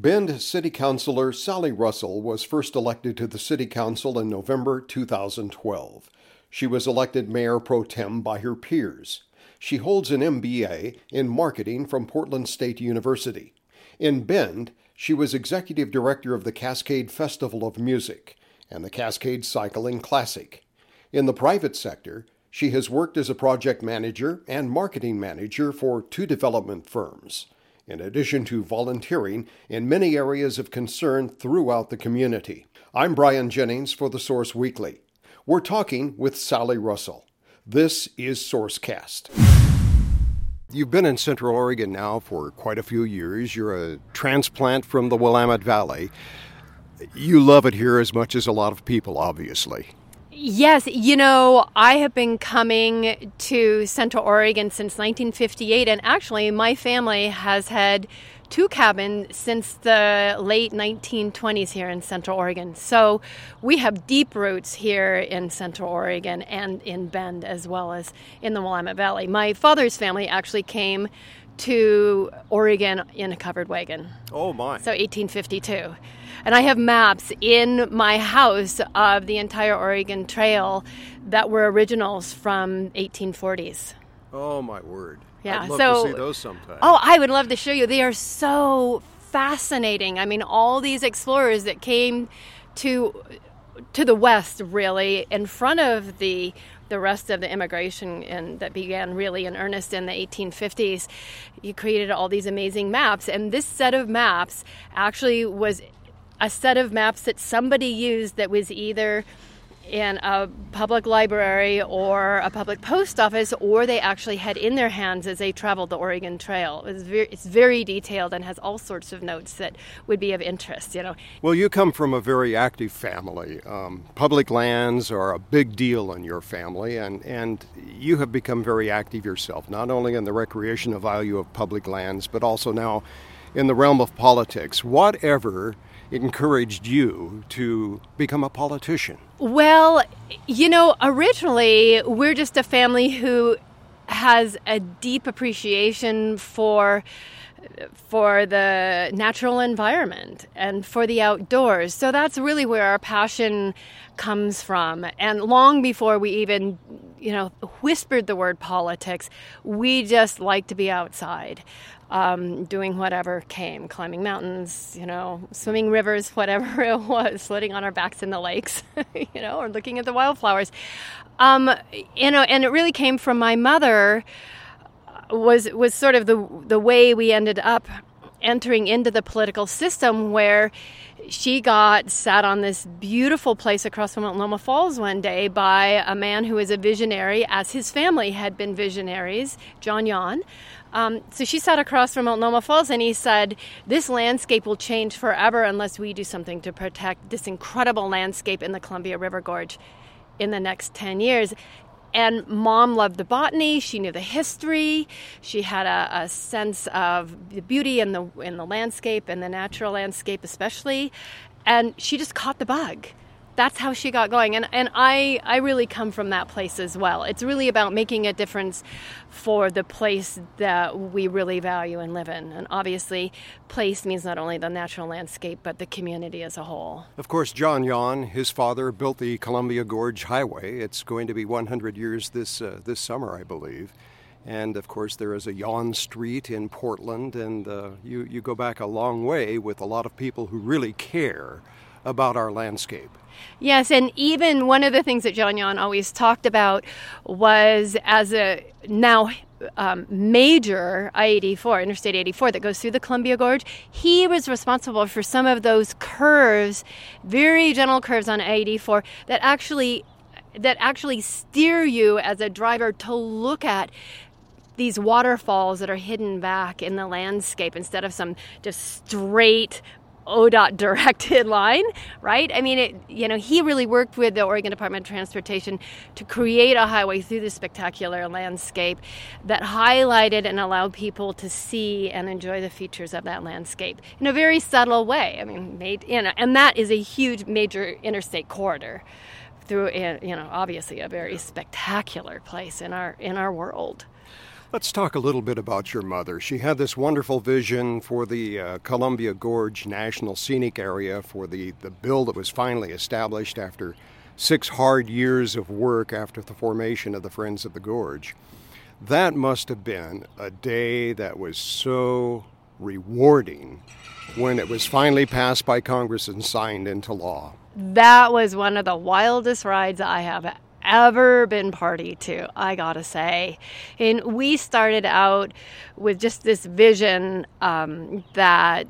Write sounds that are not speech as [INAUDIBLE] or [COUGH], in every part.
Bend City Councilor Sally Russell was first elected to the City Council in November 2012. She was elected mayor pro tem by her peers. She holds an MBA in marketing from Portland State University. In Bend, she was executive director of the Cascade Festival of Music and the Cascade Cycling Classic. In the private sector, she has worked as a project manager and marketing manager for two development firms, in addition to volunteering in many areas of concern throughout the community. I'm Brian Jennings for The Source Weekly. We're talking with Sally Russell. This is Sourcecast. You've been in Central Oregon now for quite a few years. You're a transplant from the Willamette Valley. You love it here as much as a lot of people, obviously. Yes, you know, I have been coming to Central Oregon since 1958, and actually, my family has had two cabins since the late 1920s here in Central Oregon. So we have deep roots here in Central Oregon and in Bend as well as in the Willamette Valley. My father's family actually came to Oregon in a covered wagon. Oh my. So 1852. And I have maps in my house of the entire Oregon Trail that were originals from 1840s. Oh my word. Yeah, I'd love so to see those sometime. Oh, I would love to show you. They are so fascinating. I mean, all these explorers that came to to the west, really, in front of the the rest of the immigration and that began really in earnest in the 1850s. You created all these amazing maps, and this set of maps actually was a set of maps that somebody used that was either in a public library or a public post office, or they actually had in their hands as they traveled the Oregon Trail. It's very, it's very detailed and has all sorts of notes that would be of interest. You know. Well, you come from a very active family. Um, public lands are a big deal in your family, and and you have become very active yourself, not only in the recreational value of public lands, but also now in the realm of politics. Whatever encouraged you to become a politician? Well, you know, originally we're just a family who has a deep appreciation for for the natural environment and for the outdoors. So that's really where our passion comes from. And long before we even, you know, whispered the word politics, we just like to be outside um, doing whatever came, climbing mountains, you know, swimming rivers, [LAUGHS] whatever it was, floating on our backs in the lakes, [LAUGHS] you know, or looking at the wildflowers. Um, you know, and it really came from my mother. Was was sort of the the way we ended up entering into the political system where she got sat on this beautiful place across from Multnomah Falls one day by a man who was a visionary, as his family had been visionaries, John Yeon. Um, so she sat across from Multnomah Falls and he said, This landscape will change forever unless we do something to protect this incredible landscape in the Columbia River Gorge in the next 10 years. And mom loved the botany. She knew the history. She had a, a, sense of the beauty in the in the landscape and the natural landscape, especially. And she just caught the bug that's how she got going and and I I really come from that place as well. It's really about making a difference for the place that we really value and live in. And obviously, place means not only the natural landscape but the community as a whole. Of course, John Yeon, his father built the Columbia Gorge Highway. It's going to be 100 years this uh, this summer, I believe. And of course, there is a Yeon Street in Portland, and uh, you, you go back a long way with a lot of people who really care about our landscape. Yes, and even one of the things that John Yeon always talked about was as a now um, major I 84, Interstate 84, that goes through the Columbia Gorge, he was responsible for some of those curves, very gentle curves on I 84 that actually that actually steer you as a driver to look at these waterfalls that are hidden back in the landscape instead of some just straight ODOT directed [LAUGHS] line, right? I mean, it, you know, he really worked with the Oregon Department of Transportation to create a highway through this spectacular landscape that highlighted and allowed people to see and enjoy the features of that landscape in a very subtle way. I mean, made, you know, and that is a huge major interstate corridor through, eh, you know, obviously a very spectacular place in our in our world. Let's talk a little bit about your mother. She had this wonderful vision for the uh, Columbia Gorge National Scenic Area for the, the bill that was finally established after six hard years of work after the formation of the Friends of the Gorge. That must have been a day that was so rewarding when it was finally passed by Congress and signed into law. That was one of the wildest rides I have ever been party to, I gotta say. And we started out with just this vision um, that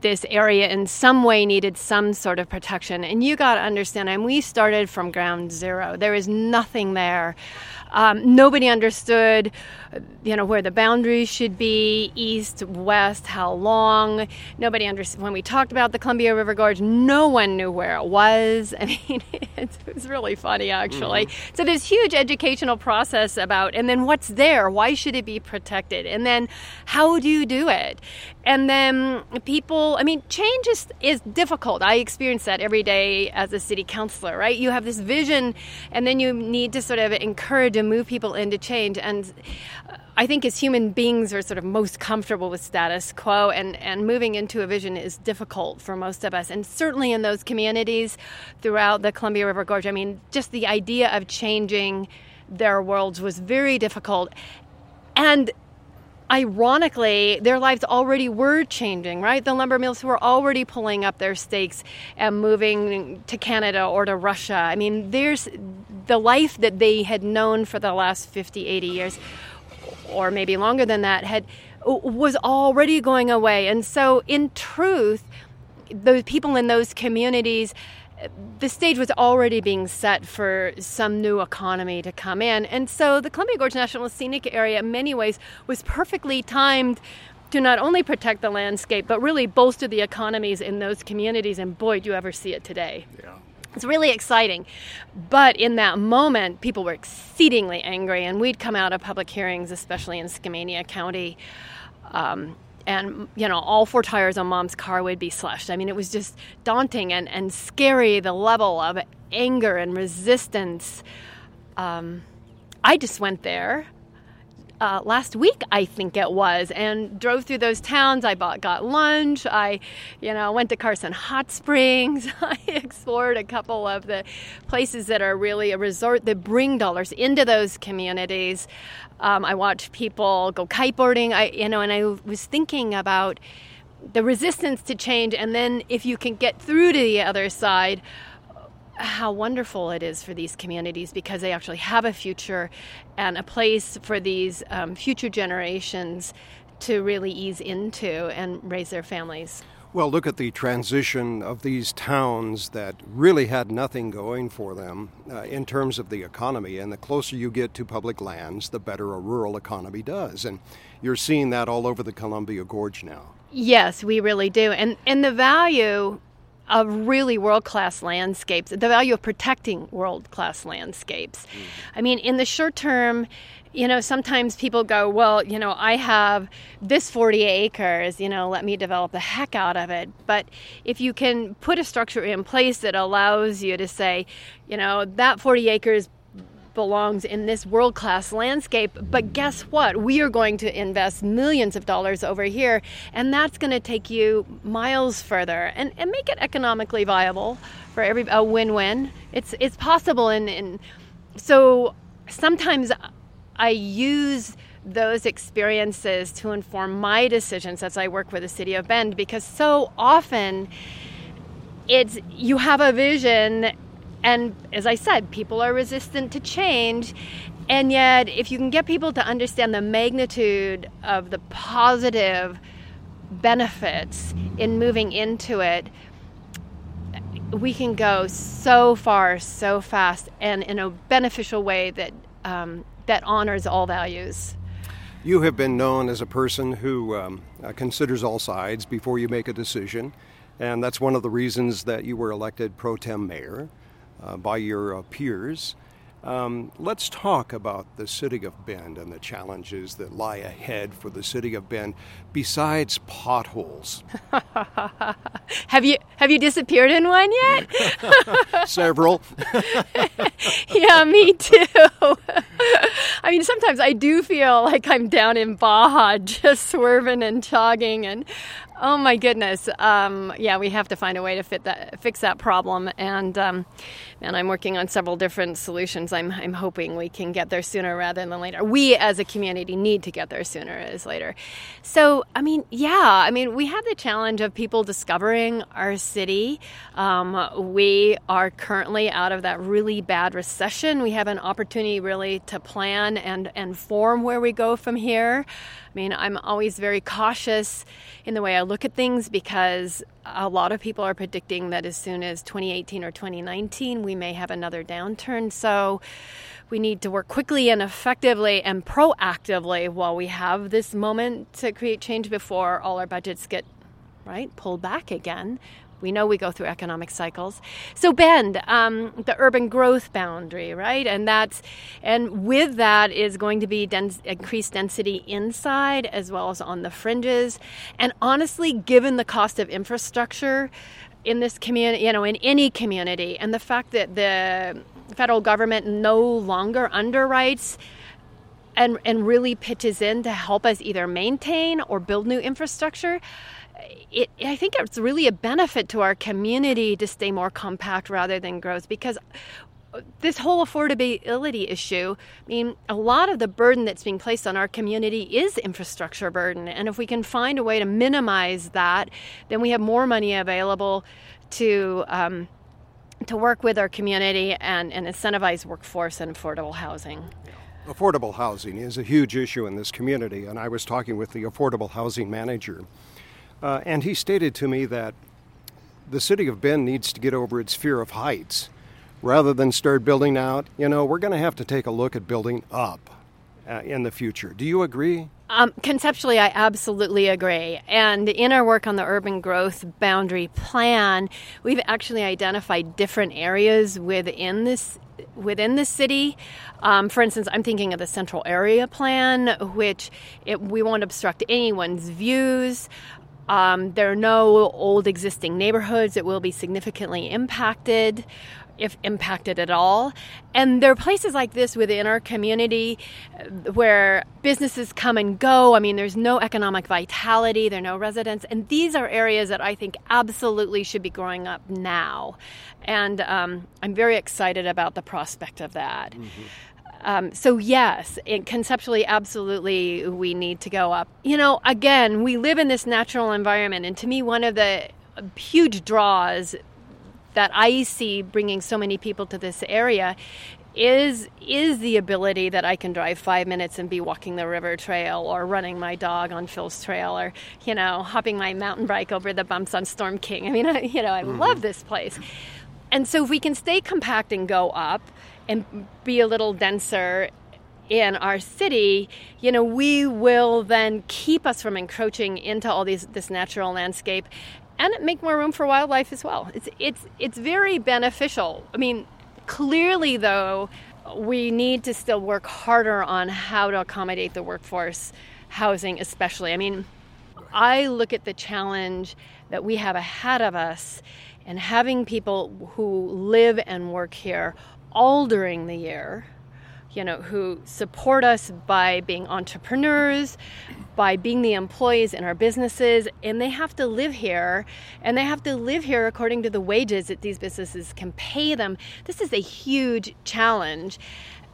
this area in some way needed some sort of protection. And you got to understand, and we started from ground zero. There is nothing there. Um, nobody understood, you know, where the boundaries should be, east, west, how long. Nobody understood. When we talked about the Columbia River Gorge, no one knew where it was. [LAUGHS] I mean, it was really funny, actually. Mm-hmm. So there's huge educational process about, and then what's there? Why should it be protected? And then how do you do it? And then people, I mean, change is, is difficult. I experience that every day as a city councilor, right? You have this vision, and then you need to sort of encourage and move people into change. And I think as human beings are sort of most comfortable with status quo, and, and moving into a vision is difficult for most of us. And certainly in those communities throughout the Columbia River Gorge, I mean, just the idea of changing their worlds was very difficult. And ironically, their lives already were changing, right? The lumber mills were already pulling up their stakes and moving to Canada or to Russia. I mean, there's the life that they had known for the last 50, 80 years, or maybe longer than that, had was already going away. And so, in truth, those people in those communities the stage was already being set for some new economy to come in. And so the Columbia Gorge National Scenic Area, in many ways, was perfectly timed to not only protect the landscape, but really bolster the economies in those communities. And boy, do you ever see it today. Yeah. It's really exciting. But in that moment, people were exceedingly angry. And we'd come out of public hearings, especially in Skamania County. Um, and you know all four tires on mom's car would be slashed i mean it was just daunting and, and scary the level of anger and resistance um, i just went there uh, last week, I think it was, and drove through those towns. I bought, got lunch. I, you know, went to Carson Hot Springs. [LAUGHS] I explored a couple of the places that are really a resort that bring dollars into those communities. Um, I watched people go kiteboarding. I, you know, and I was thinking about the resistance to change, and then if you can get through to the other side how wonderful it is for these communities because they actually have a future and a place for these um, future generations to really ease into and raise their families. Well, look at the transition of these towns that really had nothing going for them uh, in terms of the economy. And the closer you get to public lands, the better a rural economy does. And you're seeing that all over the Columbia Gorge now. Yes, we really do. And, and the value of really world class landscapes, the value of protecting world class landscapes. Mm. I mean, in the short term, you know, sometimes people go, well, you know, I have this 40 acres, you know, let me develop the heck out of it. But if you can put a structure in place that allows you to say, you know, that 40 acres belongs in this world class landscape. But guess what? We are going to invest millions of dollars over here, and that's going to take you miles further and, and make it economically viable for every a win win. It's, it's possible. And, and so sometimes I use those experiences to inform my decisions as I work with the city of Bend because so often it's you have a vision and as I said, people are resistant to change. And yet, if you can get people to understand the magnitude of the positive benefits in moving into it, we can go so far, so fast, and in a beneficial way that um, that honors all values. You have been known as a person who um, uh, considers all sides before you make a decision, and that's one of the reasons that you were elected pro tem mayor by your uh, peers. Um, let's talk about the city of Bend and the challenges that lie ahead for the city of Bend besides potholes. [LAUGHS] have you have you disappeared in one yet? [LAUGHS] Several. [LAUGHS] yeah, me too. I mean, sometimes I do feel like I'm down in Baja just swerving and jogging and Oh my goodness. Um, yeah, we have to find a way to fit that, fix that problem, and um, and I'm working on several different solutions. I'm I'm hoping we can get there sooner rather than later. We as a community need to get there sooner as later. So I mean, yeah, I mean we have the challenge of people discovering our city. Um, we are currently out of that really bad recession. We have an opportunity really to plan and and form where we go from here. I mean, I'm always very cautious in the way I look at things because a lot of people are predicting that as soon as 2018 or 2019, we may have another downturn. So we need to work quickly and effectively and proactively while we have this moment to create change before all our budgets get right pulled back again we know we go through economic cycles. So Bend, um, the urban growth boundary, right? And that's and with that is going to be increased density inside as well as on the fringes. And honestly, given the cost of infrastructure in this community, you know, in any community, and the fact that the federal government no longer underwrites and and really pitches in to help us either maintain or build new infrastructure it, I think it's really a benefit to our community to stay more compact rather than growth because this whole affordability issue, I mean, a lot of the burden that's being placed on our community is infrastructure burden. And if we can find a way to minimize that, then we have more money available to. Um, to work with our community and, and incentivize workforce and affordable housing. Affordable housing is a huge issue in this community, and I was talking with the affordable housing manager uh, and he stated to me that the city of Bend needs to get over its fear of heights. Rather than start building out, you know, we're going to have to take a look at building up uh, in the future. Do you agree? Um, conceptually, I absolutely agree. And in our work on the urban growth boundary plan, we've actually identified different areas within this within the city. Um, for instance, I'm thinking of the central area plan, which it, we won't obstruct anyone's views. Um, there are no old existing neighborhoods that will be significantly impacted, if impacted at all. And there are places like this within our community uh, where businesses come and go. I mean, there's no economic vitality, there are no residents. And these are areas that I think absolutely should be growing up now. And um, I'm very excited about the prospect of that. Mm-hmm. Um, so, yes, it, conceptually, absolutely, we need to go up. You know, again, we live in this natural environment, and to me, one of the huge draws that I see bringing so many people to this area is is the ability that I can drive five minutes and be walking the river trail or running my dog on Phil's trail or you know hopping my mountain bike over the bumps on Storm King. I mean, I, [LAUGHS] you know, I mm-hmm. love this place. And so if we can stay compact and go up, and be a little denser in our city, you know, we will then keep us from encroaching into all these this natural landscape and make more room for wildlife as well. It's it's it's very beneficial. I mean, clearly though, we need to still work harder on how to accommodate the workforce housing especially. I mean, I look at the challenge that we have ahead of us and having people who live and work here all during the year, you know, who support us by being entrepreneurs, by being the employees in our businesses, and they have to live here, and they have to live here according to the wages that these businesses can pay them. This is a huge challenge.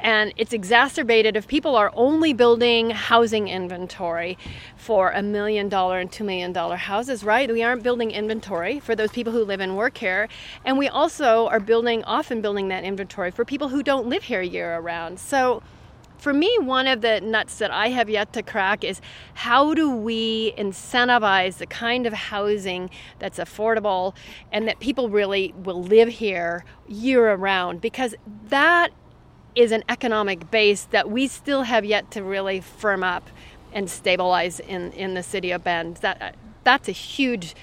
And it's exacerbated if people are only building housing inventory for a million dollar and two million dollar houses, right? We aren't building inventory for those people who live and work here. And we also are building, often building that inventory for people who don't live here year round. So for me, one of the nuts that I have yet to crack is how do we incentivize the kind of housing that's affordable and that people really will live here year round? Because that is an economic base that we still have yet to really firm up and stabilize in, in the city of Bend. That, that's a huge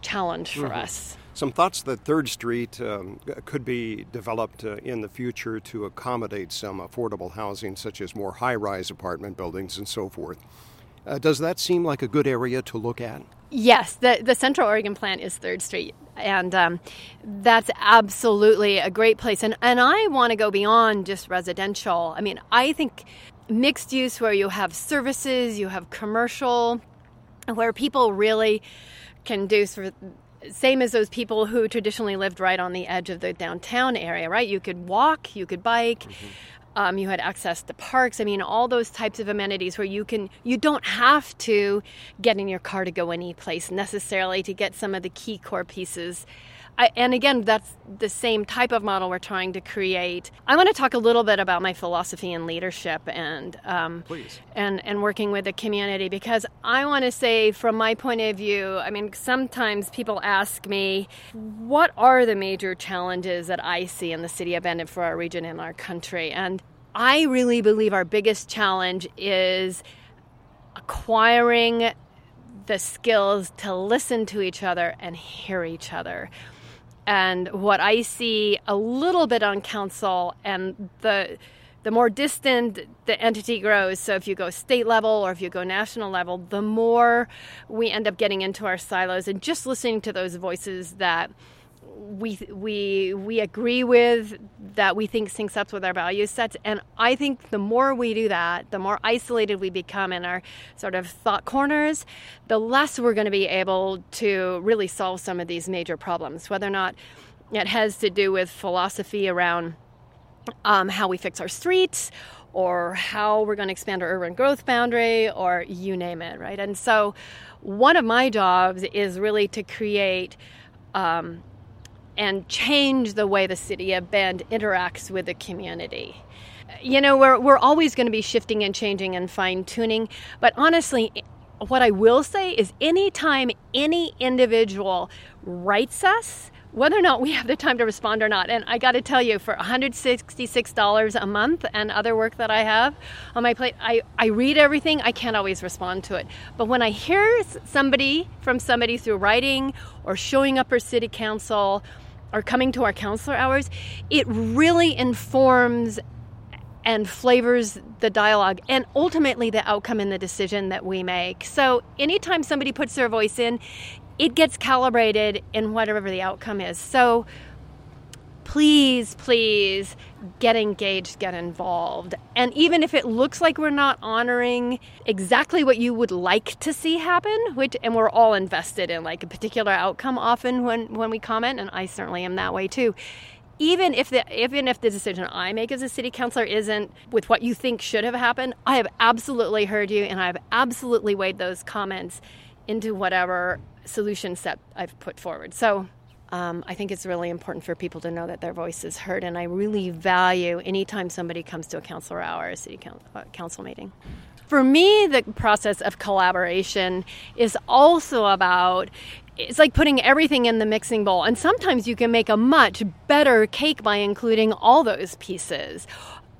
challenge for mm-hmm. us. Some thoughts that Third Street um, could be developed uh, in the future to accommodate some affordable housing, such as more high rise apartment buildings and so forth. Uh, does that seem like a good area to look at? Yes, the, the Central Oregon plant is Third Street, and um, that's absolutely a great place. And, and I want to go beyond just residential. I mean, I think mixed use where you have services, you have commercial, where people really can do sort of same as those people who traditionally lived right on the edge of the downtown area, right? You could walk, you could bike. Mm-hmm. Um, you had access to parks. I mean, all those types of amenities where you can, you don't have to get in your car to go any place necessarily to get some of the key core pieces I, and again, that's the same type of model we're trying to create. I want to talk a little bit about my philosophy in leadership and um, and and working with the community because I want to say, from my point of view, I mean, sometimes people ask me, what are the major challenges that I see in the city of Bend for our region and our country, and I really believe our biggest challenge is acquiring the skills to listen to each other and hear each other and what I see a little bit on council and the the more distant the entity grows, so if you go state level or if you go national level, the more we end up getting into our silos and just listening to those voices that we we we agree with that we think syncs up with our value sets. And i think the more we do that the more isolated we become in our sort of thought corners the less we're going to be able to really solve some of these major problems whether or not it has to do with philosophy around um, how we fix our streets or how we're going to expand our urban growth boundary or you name it right? And so one of my jobs is really to create um, and change the way the city of Bend interacts with the community. You know, we're, we're always going to be shifting and changing and fine tuning, but honestly, what I will say is anytime any individual writes us, whether or not we have the time to respond or not. And I got to tell you, for $166 a month and other work that I have on my plate, I, I read everything. I can't always respond to it. But when I hear somebody from somebody through writing or showing up for city council or coming to our counselor hours, it really informs and flavors the dialogue and ultimately the outcome and the decision that we make. So, anytime somebody puts their voice in, it gets calibrated in whatever the outcome is. So, please, please get engaged, get involved. And even if it looks like we're not honoring exactly what you would like to see happen, which and we're all invested in like a particular outcome often when when we comment and I certainly am that way too. Even if the even if the decision I make as a city councilor isn't with what you think should have happened, I have absolutely heard you and I've absolutely weighed those comments into whatever solution set I've put forward. So um, I think it's really important for people to know that their voice is heard, and I really value anytime somebody comes to a councilor hour or a city uh, council meeting. For me, the process of collaboration is also about it's like putting everything in the mixing bowl, and sometimes you can make a much better cake by including all those pieces.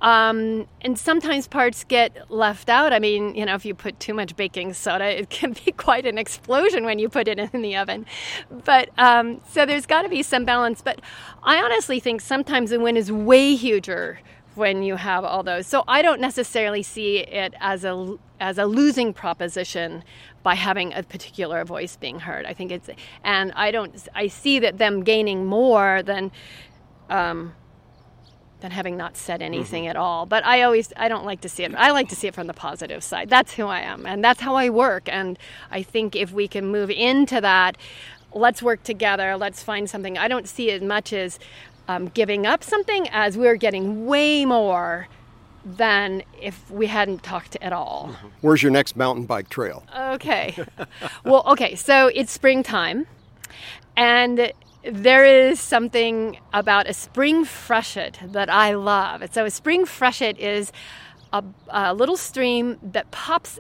Um, and sometimes parts get left out. I mean, you know, if you put too much baking soda, it [LAUGHS] can be quite an explosion when you put it in the oven. But um, so there's got to be some balance. But I honestly think sometimes the win is way huger when you have all those. So I don't necessarily see it as a as a losing proposition by having a particular voice being heard. I think it's and I don't I see that them gaining more than um, than having not said anything mm-hmm. at all. But I always I don't like to see it. I like to see it from the positive side. That's who I am and that's how I work and I think if we can move into that let's work together, let's find something. I don't see as much as um, giving up something as we're getting way more than if we hadn't talked at all. Mm-hmm. Where's your next mountain bike trail? Okay. [LAUGHS] well, okay, so it's springtime and there is something about a spring freshet that I love. So a spring freshet is a, a little stream that pops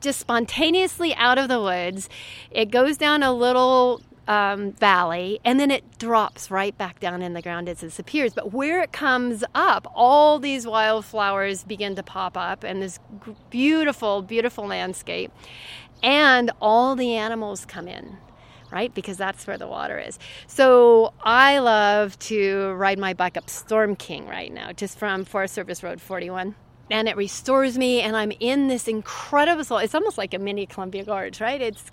just spontaneously out of the woods. It goes down a little um, valley and then it drops right back down in the ground as it disappears. But where it comes up, all these wildflowers begin to pop up and this beautiful, beautiful landscape. And all the animals come in right? Because that's where the water is. So I love to ride my bike up Storm King right now, just from Forest Service Road 41 and it restores me and i'm in this incredible it's almost like a mini columbia gorge right it's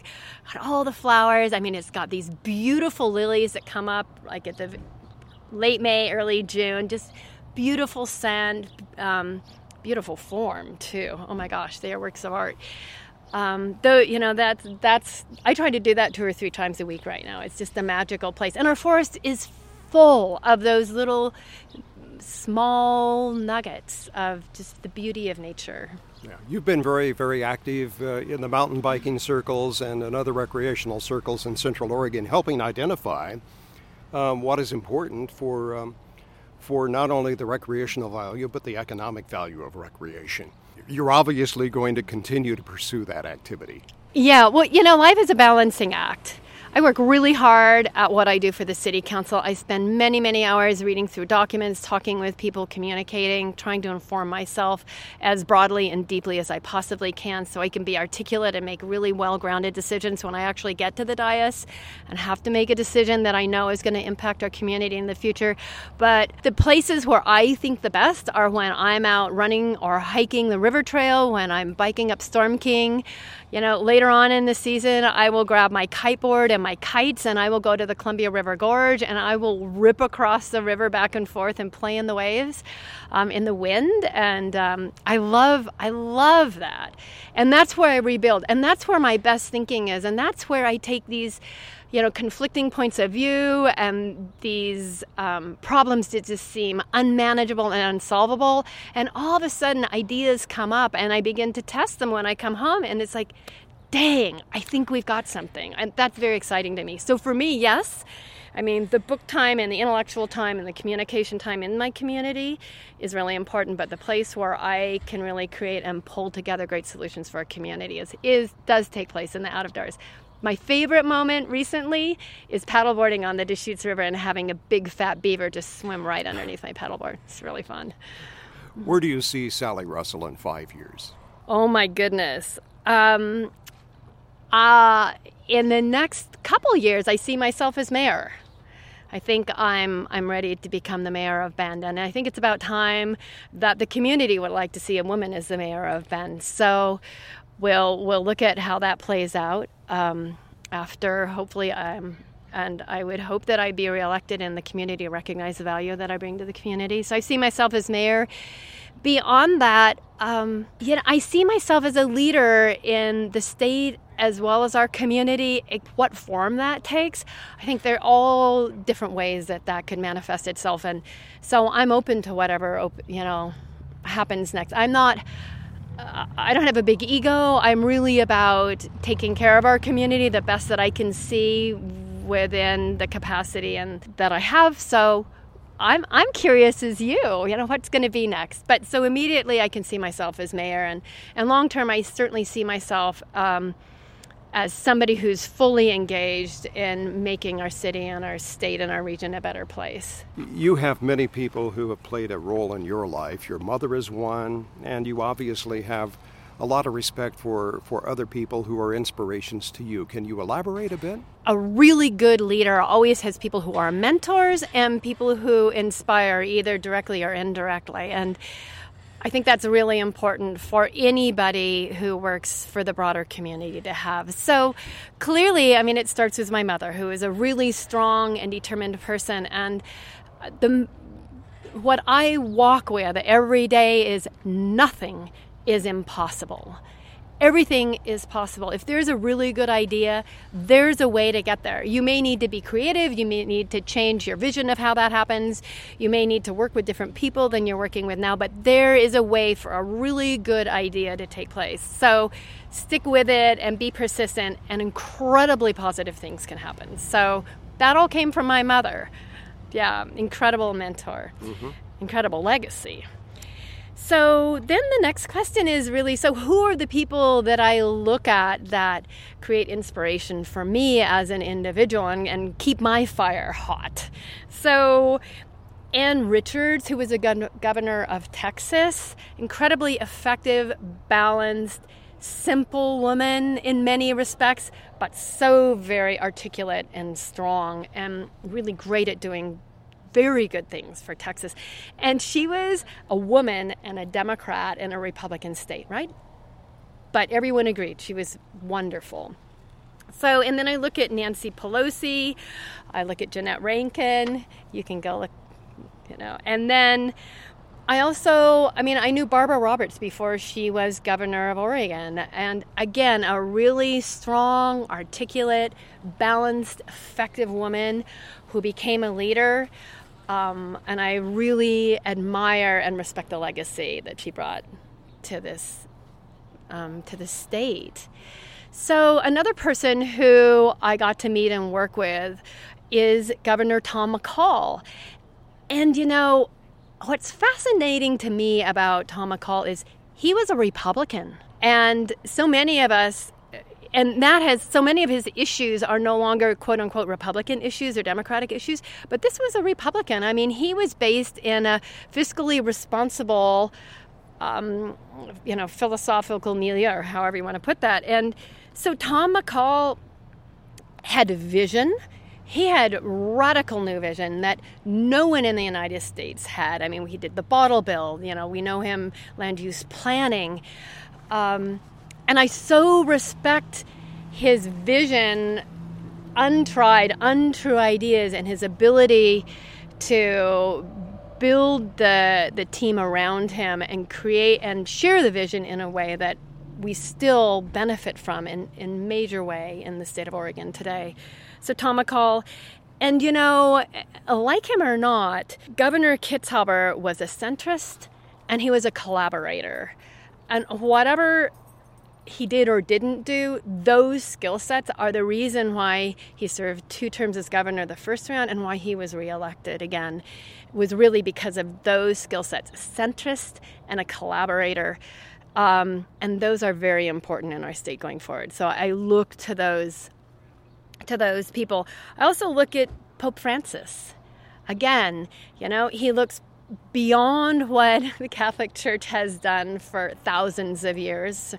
got all the flowers i mean it's got these beautiful lilies that come up like at the late may early june just beautiful sand um, beautiful form too. Oh my gosh, they are works of art. Um, though you know that's that's I try to do that two or three times a week right now. It's just a magical place, and our forest is full of those little small nuggets of just the beauty of nature. Yeah, you've been very, very active uh, in the mountain biking circles and in other recreational circles in Central Oregon, helping identify um, what is important for um, for not only the recreational value but the economic value of recreation. You're obviously going to continue to pursue that activity. Yeah, well, you know, life is a balancing act. I work really hard at what I do for the city council. I spend many, many hours reading through documents, talking with people, communicating, trying to inform myself as broadly and deeply as I possibly can so I can be articulate and make really well grounded decisions when I actually get to the dais and have to make a decision that I know is going to impact our community in the future. But the places where I think the best are when I'm out running or hiking the river trail, when I'm biking up Storm King. You know, later on in the season, I will grab my kiteboard and my kites and I will go to the Columbia River Gorge and I will rip across the river back and forth and play in the waves, um, in the wind. And um, I love, I love that. And that's where I rebuild. And that's where my best thinking is. And that's where I take these you know, conflicting points of view and these um, problems that just seem unmanageable and unsolvable. And all of a sudden, ideas come up, and I begin to test them when I come home. And it's like, dang, I think we've got something. And that's very exciting to me. So for me, yes. I mean, the book time and the intellectual time and the communication time in my community is really important, but the place where I can really create and pull together great solutions for our community is, is does take place in the out of doors. My favorite moment recently is paddleboarding on the Deschutes River and having a big fat beaver just swim right underneath my paddleboard. It's really fun. Where do you see Sally Russell in five years? Oh my goodness. Um, uh, in the next couple years, I see myself as mayor. I think I'm I'm ready to become the mayor of Bend, and I think it's about time that the community would like to see a woman as the mayor of Bend. So, we'll we'll look at how that plays out um, after hopefully I'm and I would hope that I be reelected and the community recognize the value that I bring to the community. So I see myself as mayor. Beyond that, um, you know, I see myself as a leader in the state as well as our community. What form that takes, I think they're all different ways that that could manifest itself, and so I'm open to whatever you know happens next. I'm not I don't have a big ego. I'm really about taking care of our community the best that I can see within the capacity and that I have. So I'm I'm curious as you, you know, what's going to be next. But so immediately I can see myself as mayor, and and long term I certainly see myself. Um, as somebody who's fully engaged in making our city and our state and our region a better place. You have many people who have played a role in your life. Your mother is one, and you obviously have a lot of respect for, for other people who are inspirations to you. Can you elaborate a bit? A really good leader always has people who are mentors and people who inspire either directly or indirectly. And I think that's really important for anybody who works for the broader community to have. So clearly, I mean, it starts with my mother, who is a really strong and determined person. And the, what I walk with every day is nothing is impossible everything is possible. If there's a really good idea, there's a way to get there. You may need to be creative, you may need to change your vision of how that happens, you may need to work with different people than you're working with now, but there is a way for a really good idea to take place. So stick with it and be persistent, and incredibly positive things can happen. So that all came from my mother. Yeah, incredible mentor, mm-hmm. incredible legacy. So then the next question is really so who are the people that I look at that create inspiration for me as an individual and, and keep my fire hot? So Ann Richards, who was a governor of Texas, incredibly effective, balanced, simple woman in many respects, but so very articulate and strong and really great at doing very good things for Texas. And she was a woman and a Democrat in a Republican state, right? But everyone agreed she was wonderful. So, and then I look at Nancy Pelosi, I look at Jeannette Rankin, you can go look, you know, and then I also, I mean, I knew Barbara Roberts before she was governor of Oregon. And again, a really strong, articulate, balanced, effective woman who became a leader. Um, and I really admire and respect the legacy that she brought to this um, to the state. So another person who I got to meet and work with is Governor Tom McCall. And you know, what's fascinating to me about Tom McCall is he was a Republican. And so many of us and that has so many of his issues are no longer quote unquote Republican issues or Democratic issues, but this was a Republican. I mean, he was based in a fiscally responsible, um, you know, philosophical milieu, or however you want to put that. And so Tom McCall had vision he had radical new vision that no one in the United States had. I mean, he did the bottle bill, you know, we know him land use planning. Um, and I so respect his vision, untried, untrue ideas, and his ability to build the the team around him and create and share the vision in a way that we still benefit from in, in major way in the state of Oregon today. So Tom McCall, and you know, like him or not, Governor Kitzhaber was a centrist and he was a collaborator. And whatever he did or didn't do, those skill sets are the reason why he served two terms as governor the first round and why he was reelected again. Was really because of those skill sets, centrist and a collaborator. Um, and those are very important in our state going forward. So I look to those to those people. I also look at Pope Francis. Again, you know, he looks beyond what [LAUGHS] the Catholic Church has done for thousands of years,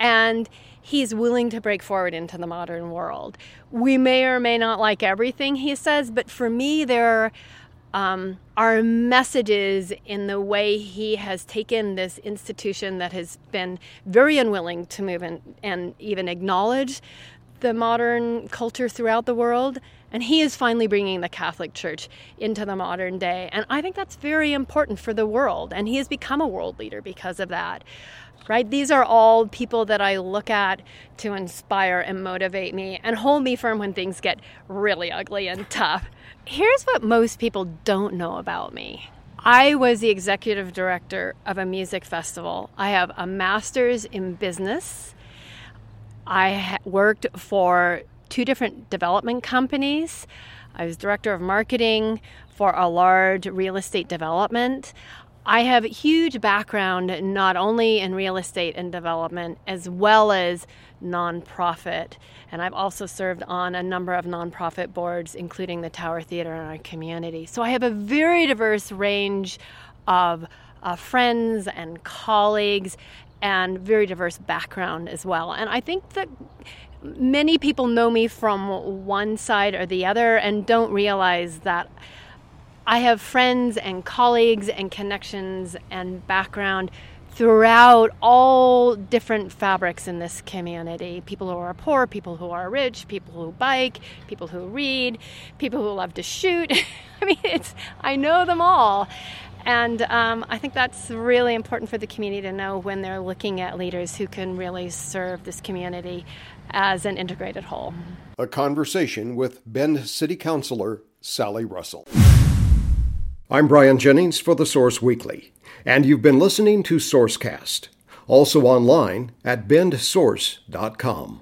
and he's willing to break forward into the modern world. We may or may not like everything he says, but for me, there um, are messages in the way he has taken this institution that has been very unwilling to move in, and even acknowledge the modern culture throughout the world. And he is finally bringing the Catholic Church into the modern day. And I think that's very important for the world. And he has become a world leader because of that. Right? These are all people that I look at to inspire and motivate me and hold me firm when things get really ugly and tough. Here's what most people don't know about me. I was the executive director of a music festival. I have a master's in business I worked for two different development companies. I was director of marketing for a large real estate development. I have a huge background not only in real estate and development as well as nonprofit. And I've also served on a number of nonprofit boards, including the Tower Theater in our community. So I have a very diverse range of uh, friends and colleagues and very diverse background as well. And I think that many people know me from one side or the other and don't realize that I have friends and colleagues and connections and background throughout all different fabrics in this community people who are poor, people who are rich, people who bike, people who read, people who love to shoot. [LAUGHS] I mean, it's, I know them all. And um, I think that's really important for the community to know when they're looking at leaders who can really serve this community as an integrated whole. A conversation with Bend City Councilor Sally Russell. I'm Brian Jennings for The Source Weekly, and you've been listening to Sourcecast, also online at bendsource.com.